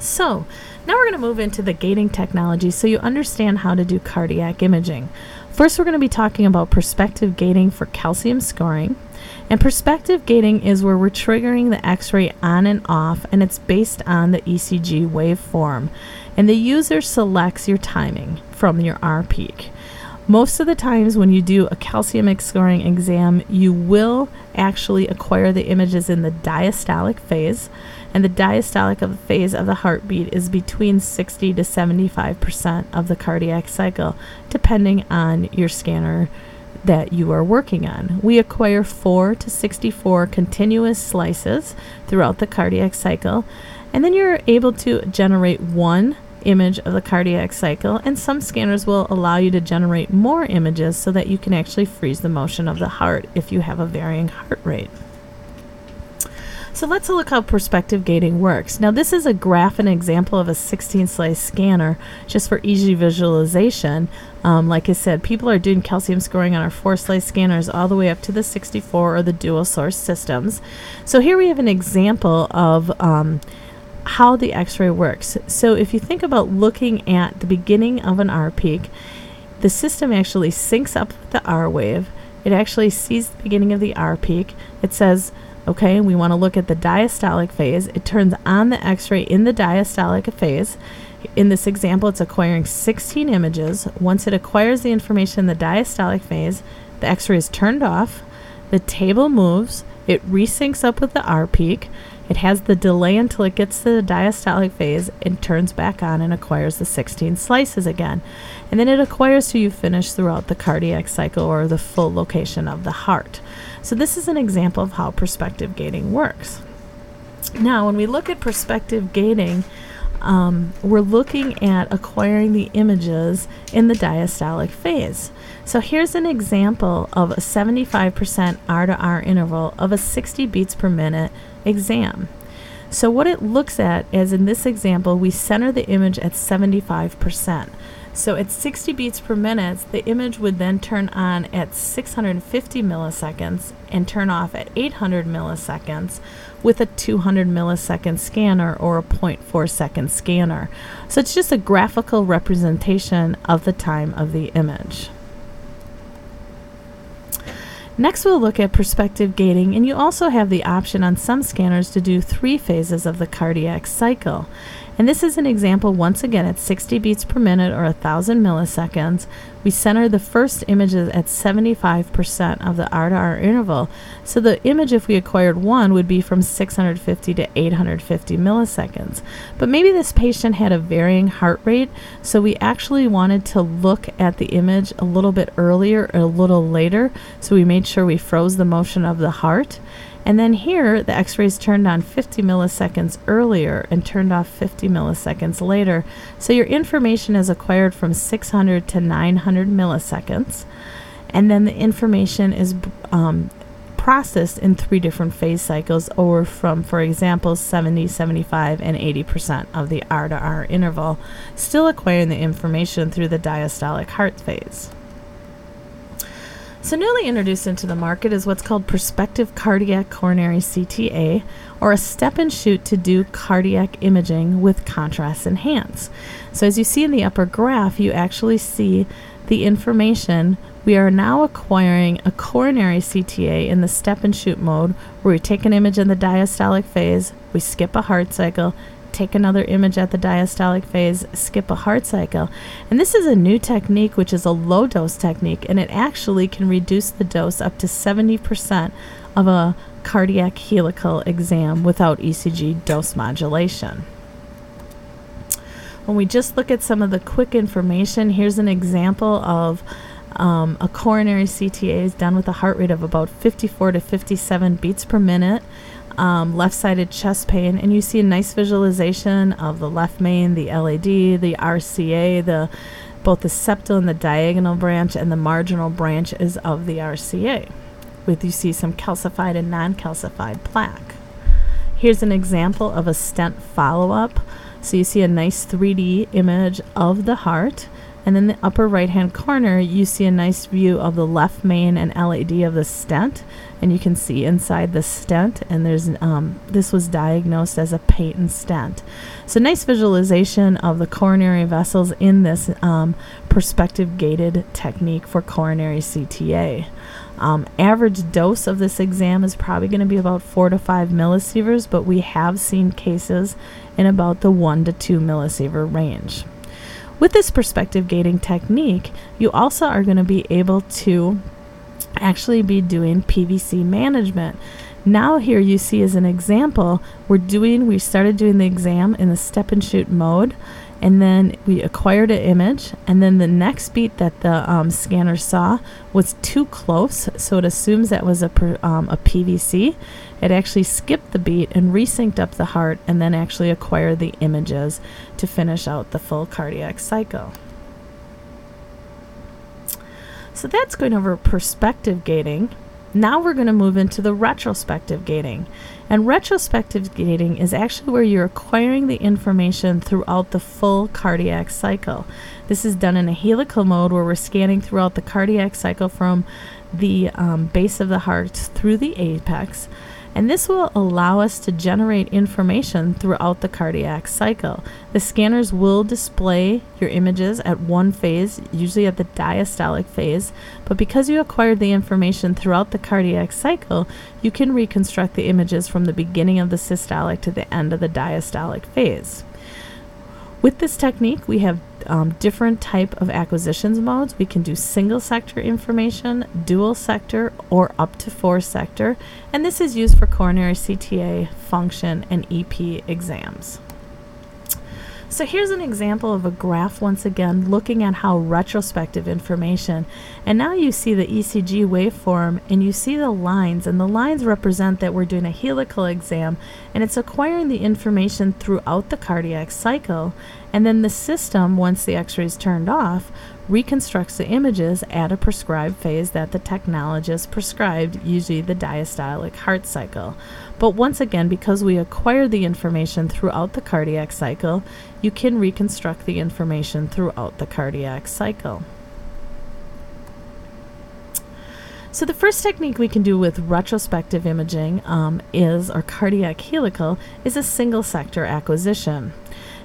So, now we're going to move into the gating technology so you understand how to do cardiac imaging. First, we're going to be talking about perspective gating for calcium scoring. And perspective gating is where we're triggering the x ray on and off, and it's based on the ECG waveform. And the user selects your timing from your R peak. Most of the times, when you do a calcium scoring exam, you will actually acquire the images in the diastolic phase, and the diastolic phase of the heartbeat is between 60 to 75 percent of the cardiac cycle, depending on your scanner that you are working on. We acquire 4 to 64 continuous slices throughout the cardiac cycle, and then you're able to generate one image of the cardiac cycle, and some scanners will allow you to generate more images so that you can actually freeze the motion of the heart if you have a varying heart rate. So let's look how perspective gating works. Now this is a graph and example of a 16 slice scanner just for easy visualization. Um, like I said, people are doing calcium scoring on our four slice scanners all the way up to the 64 or the dual source systems. So here we have an example of um, how the x-ray works. So if you think about looking at the beginning of an R peak, the system actually syncs up with the R wave. It actually sees the beginning of the R peak. It says, okay, we want to look at the diastolic phase. It turns on the x-ray in the diastolic phase. In this example, it's acquiring 16 images. Once it acquires the information in the diastolic phase, the x-ray is turned off. The table moves. It resyncs up with the R peak. It has the delay until it gets to the diastolic phase and turns back on and acquires the 16 slices again. And then it acquires till you finish throughout the cardiac cycle or the full location of the heart. So this is an example of how perspective gating works. Now, when we look at perspective gating, um, we're looking at acquiring the images in the diastolic phase. So here's an example of a 75% R to R interval of a 60 beats per minute exam. So what it looks at is in this example, we center the image at 75%. So at 60 beats per minute, the image would then turn on at 650 milliseconds and turn off at 800 milliseconds with a 200 millisecond scanner or a 0.4 second scanner. So it's just a graphical representation of the time of the image. Next, we'll look at perspective gating, and you also have the option on some scanners to do three phases of the cardiac cycle. And this is an example once again at 60 beats per minute or 1000 milliseconds. We center the first images at 75% of the R to R interval. So the image, if we acquired one, would be from 650 to 850 milliseconds. But maybe this patient had a varying heart rate, so we actually wanted to look at the image a little bit earlier or a little later. So we made sure we froze the motion of the heart. And then here, the x rays turned on 50 milliseconds earlier and turned off 50 milliseconds later. So your information is acquired from 600 to 900 milliseconds. And then the information is um, processed in three different phase cycles, or from, for example, 70, 75, and 80% of the R to R interval, still acquiring the information through the diastolic heart phase. So, newly introduced into the market is what's called prospective cardiac coronary CTA, or a step and shoot to do cardiac imaging with contrast enhanced. So, as you see in the upper graph, you actually see the information. We are now acquiring a coronary CTA in the step and shoot mode, where we take an image in the diastolic phase, we skip a heart cycle, take another image at the diastolic phase, skip a heart cycle. And this is a new technique, which is a low dose technique, and it actually can reduce the dose up to 70% of a cardiac helical exam without ECG dose modulation. When we just look at some of the quick information, here's an example of um, a coronary CTA is done with a heart rate of about 54 to 57 beats per minute um, left-sided chest pain, and you see a nice visualization of the left main, the LAD, the RCA, the both the septal and the diagonal branch, and the marginal branch is of the RCA. With you see some calcified and non-calcified plaque. Here's an example of a stent follow-up. So you see a nice 3D image of the heart And in the upper right hand corner, you see a nice view of the left main and LAD of the stent. And you can see inside the stent, and there's um, this was diagnosed as a patent stent. So, nice visualization of the coronary vessels in this um, perspective gated technique for coronary CTA. Um, average dose of this exam is probably going to be about four to five millisieverts, but we have seen cases in about the one to two millisievert range. With this perspective gating technique, you also are going to be able to actually be doing PVC management. Now here you see as an example, we're doing, we started doing the exam in the step and shoot mode and then we acquired an image and then the next beat that the um, scanner saw was too close so it assumes that was a, per, um, a pvc it actually skipped the beat and resynced up the heart and then actually acquired the images to finish out the full cardiac cycle. So that's going over perspective gating. Now we're going to move into the retrospective gating. And retrospective gating is actually where you're acquiring the information throughout the full cardiac cycle. This is done in a helical mode where we're scanning throughout the cardiac cycle from the um, base of the heart through the apex and this will allow us to generate information throughout the cardiac cycle. The scanners will display your images at one phase, usually at the diastolic phase, but because you acquired the information throughout the cardiac cycle, you can reconstruct the images from the beginning of the systolic to the end of the diastolic phase. With this technique, we have um, different type of acquisitions modes. We can do single sector information, dual sector, or up to four sector, and this is used for coronary CTA, function, and EP exams. So here's an example of a graph once again looking at how retrospective information and now you see the ECG waveform and you see the lines and the lines represent that we're doing a helical exam and it's acquiring the information throughout the cardiac cycle and then the system, once the x ray is turned off, reconstructs the images at a prescribed phase that the technologist prescribed, usually the diastolic heart cycle. But once again, because we acquire the information throughout the cardiac cycle, you can reconstruct the information throughout the cardiac cycle. So the first technique we can do with retrospective imaging um, is, or cardiac helical, is a single sector acquisition.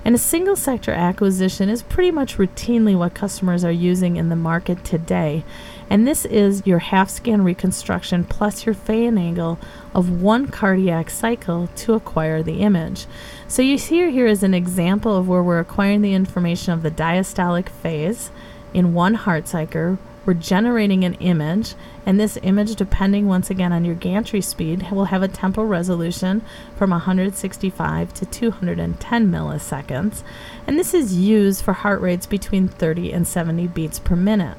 And a single sector acquisition is pretty much routinely what customers are using in the market today. And this is your half scan reconstruction plus your fan angle of one cardiac cycle to acquire the image. So you see here is an example of where we're acquiring the information of the diastolic phase in one heart cycle we're generating an image, and this image, depending once again on your gantry speed, will have a temporal resolution from 165 to 210 milliseconds. And this is used for heart rates between 30 and 70 beats per minute.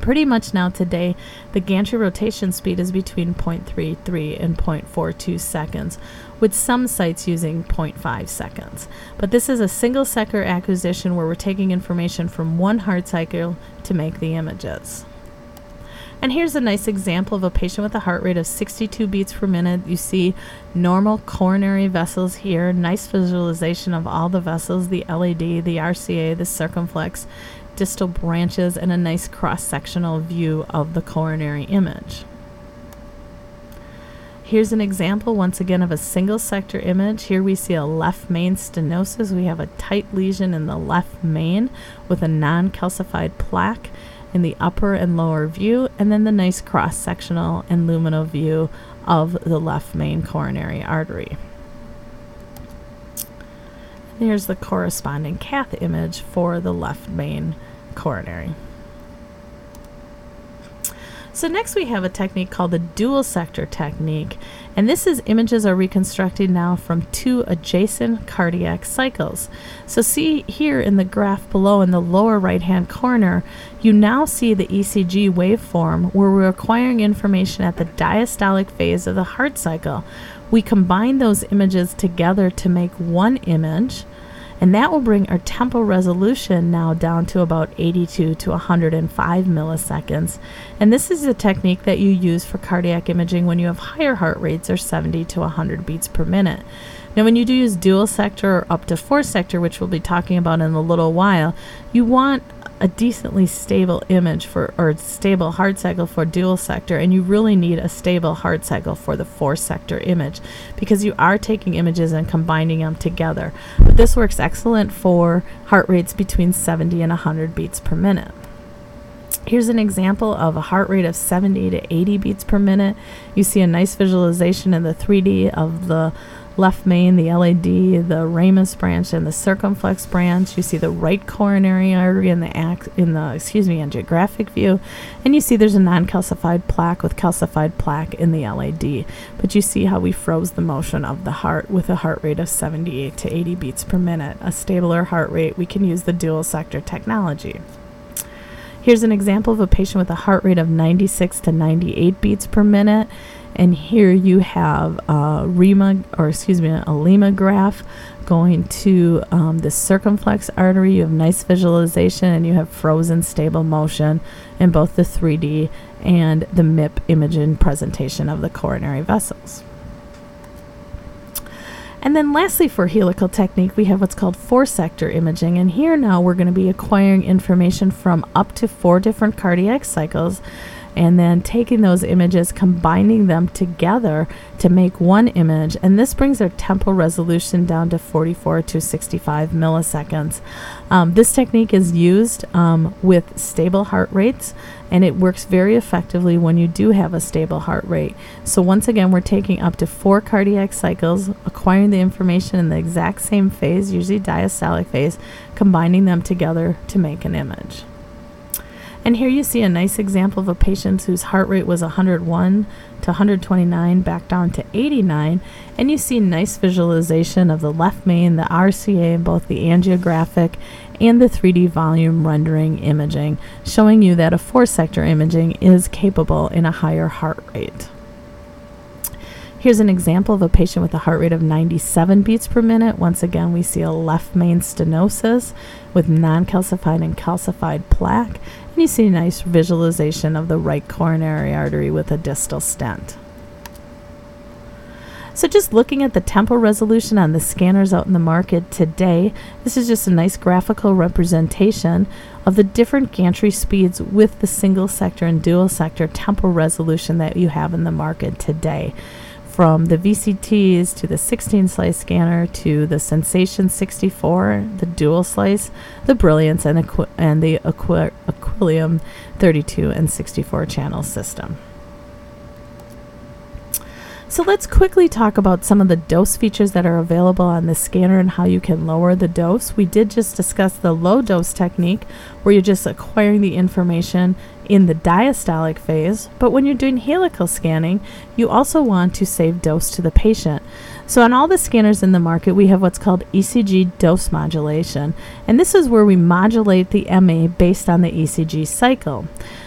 Pretty much now today, the gantry rotation speed is between 0.33 and 0.42 seconds, with some sites using 0.5 seconds. But this is a single sector acquisition where we're taking information from one heart cycle to make the images. And here's a nice example of a patient with a heart rate of 62 beats per minute. You see normal coronary vessels here, nice visualization of all the vessels, the LAD, the RCA, the circumflex, distal branches, and a nice cross-sectional view of the coronary image. Here's an example once again of a single sector image. Here we see a left main stenosis. We have a tight lesion in the left main with a non-calcified plaque in the upper and lower view, and then the nice cross-sectional and luminal view of the left main coronary artery. Here's the corresponding cath image for the left main coronary. So next we have a technique called the dual sector technique. And this is images are reconstructed now from two adjacent cardiac cycles. So see here in the graph below in the lower right hand corner, you now see the ECG waveform where we're acquiring information at the diastolic phase of the heart cycle. We combine those images together to make one image and that will bring our tempo resolution now down to about 82 to 105 milliseconds. And this is a technique that you use for cardiac imaging when you have higher heart rates or 70 to 100 beats per minute. Now, when you do use dual sector or up to four sector, which we'll be talking about in a little while, you want a decently stable image for or stable heart cycle for dual sector and you really need a stable heart cycle for the four sector image because you are taking images and combining them together but this works excellent for heart rates between 70 and 100 beats per minute Here's an example of a heart rate of 70 to 80 beats per minute. You see a nice visualization in the 3D of the left main, the LAD, the ramus branch, and the circumflex branch. You see the right coronary artery in the ac- in the excuse me angiographic view, and you see there's a non-calcified plaque with calcified plaque in the LAD. But you see how we froze the motion of the heart with a heart rate of 78 to 80 beats per minute. A stabler heart rate, we can use the dual sector technology. Here's an example of a patient with a heart rate of 96 to 98 beats per minute and here you have a RIMA, or excuse me, a LIMA graph going to um, the circumflex artery. You have nice visualization and you have frozen stable motion in both the 3D and the MIP imaging presentation of the coronary vessels. And then lastly for helical technique, we have what's called four sector imaging. And here now we're going to be acquiring information from up to four different cardiac cycles and then taking those images, combining them together to make one image. And this brings our temporal resolution down to 44 to 65 milliseconds. Um, this technique is used um, with stable heart rates and it works very effectively when you do have a stable heart rate. So, once again, we're taking up to four cardiac cycles, acquiring the information in the exact same phase, usually diastolic phase, combining them together to make an image. And here you see a nice example of a patient whose heart rate was 101 to 129 back down to 89 and you see nice visualization of the left main, the RCA, both the angiographic and the 3D volume rendering imaging, showing you that a four sector imaging is capable in a higher heart rate. Here's an example of a patient with a heart rate of 97 beats per minute. Once again, we see a left main stenosis with non calcified and calcified plaque. And you see a nice visualization of the right coronary artery with a distal stent. So just looking at the temporal resolution on the scanners out in the market today, this is just a nice graphical representation of the different gantry speeds with the single sector and dual sector temporal resolution that you have in the market today from the VCTs to the 16 slice scanner to the Sensation 64, the dual slice, the Brilliance, and, Aqu- and the Aqu- Aquilion 32 and 64 channel system. So let's quickly talk about some of the dose features that are available on the scanner and how you can lower the dose. We did just discuss the low dose technique where you're just acquiring the information in the diastolic phase, but when you're doing helical scanning, you also want to save dose to the patient. So, on all the scanners in the market, we have what's called ECG dose modulation, and this is where we modulate the MA based on the ECG cycle.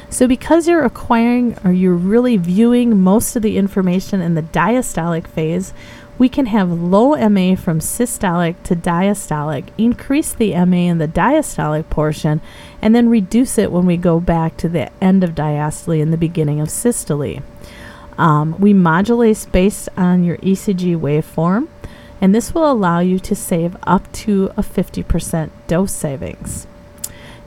So, because you're acquiring or you're really viewing most of the information in the diastolic phase, we can have low MA from systolic to diastolic, increase the MA in the diastolic portion, and then reduce it when we go back to the end of diastole and the beginning of systole. Um, we modulate based on your ECG waveform, and this will allow you to save up to a 50% dose savings.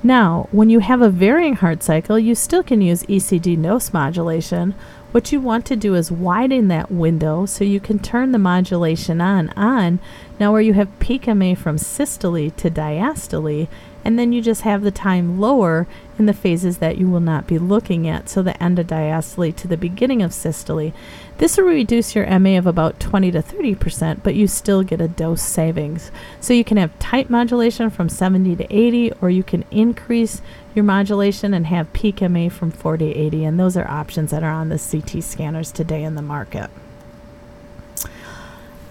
Now, when you have a varying heart cycle, you still can use ECG dose modulation. What you want to do is widen that window so you can turn the modulation on on now where you have peak MA from systole to diastole and then you just have the time lower in the phases that you will not be looking at, so the end of diastole to the beginning of systole. This will reduce your MA of about 20 to 30%, but you still get a dose savings. So you can have tight modulation from 70 to 80, or you can increase your modulation and have peak MA from 40 to 80, and those are options that are on the CT scanners today in the market.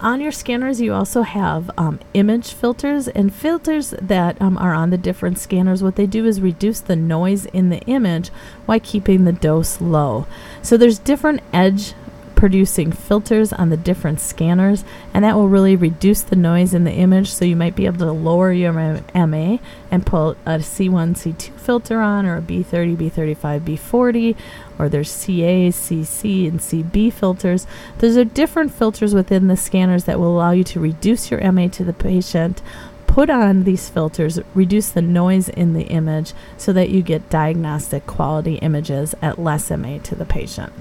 On your scanners, you also have um, image filters and filters that um, are on the different scanners. What they do is reduce the noise in the image while keeping the dose low. So there's different edge producing filters on the different scanners, and that will really reduce the noise in the image. So you might be able to lower your MA and put a C1, C2 filter on, or a B30, B35, B40, or there's CA, CC, and CB filters. Those are different filters within the scanners that will allow you to reduce your MA to the patient put on these filters, reduce the noise in the image so that you get diagnostic quality images at less MA to the patient.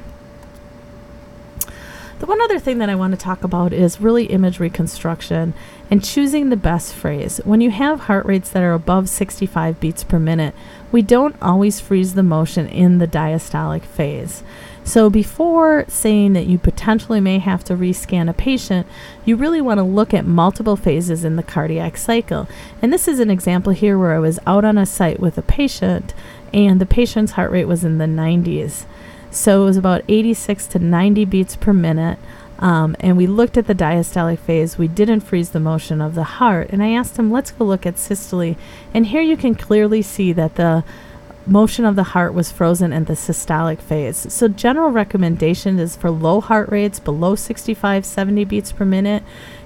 The one other thing that I want to talk about is really image reconstruction and choosing the best phrase. When you have heart rates that are above 65 beats per minute, we don't always freeze the motion in the diastolic phase. So, before saying that you potentially may have to rescan a patient, you really want to look at multiple phases in the cardiac cycle. And this is an example here where I was out on a site with a patient, and the patient's heart rate was in the 90s. So, it was about 86 to 90 beats per minute. Um, and we looked at the diastolic phase. We didn't freeze the motion of the heart. And I asked him, let's go look at systole. And here you can clearly see that the motion of the heart was frozen in the systolic phase. So, general recommendation is for low heart rates below 65, 70 beats per minute.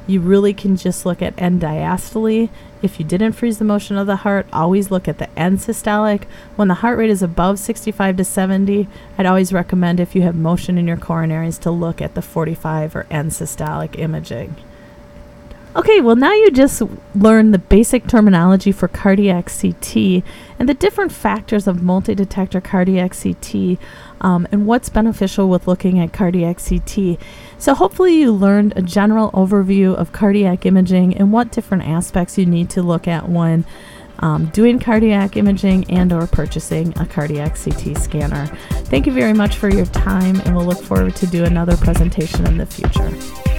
You really can just look at end diastole. If you didn't freeze the motion of the heart, always look at the end systolic. When the heart rate is above 65 to 70, I'd always recommend if you have motion in your coronaries to look at the 45 or end systolic imaging. Okay, well, now you just learned the basic terminology for cardiac CT and the different factors of multi detector cardiac CT um, and what's beneficial with looking at cardiac CT. So, hopefully, you learned a general overview of cardiac imaging and what different aspects you need to look at when. Um, doing cardiac imaging and or purchasing a cardiac CT scanner. Thank you very much for your time and we'll look forward to do another presentation in the future.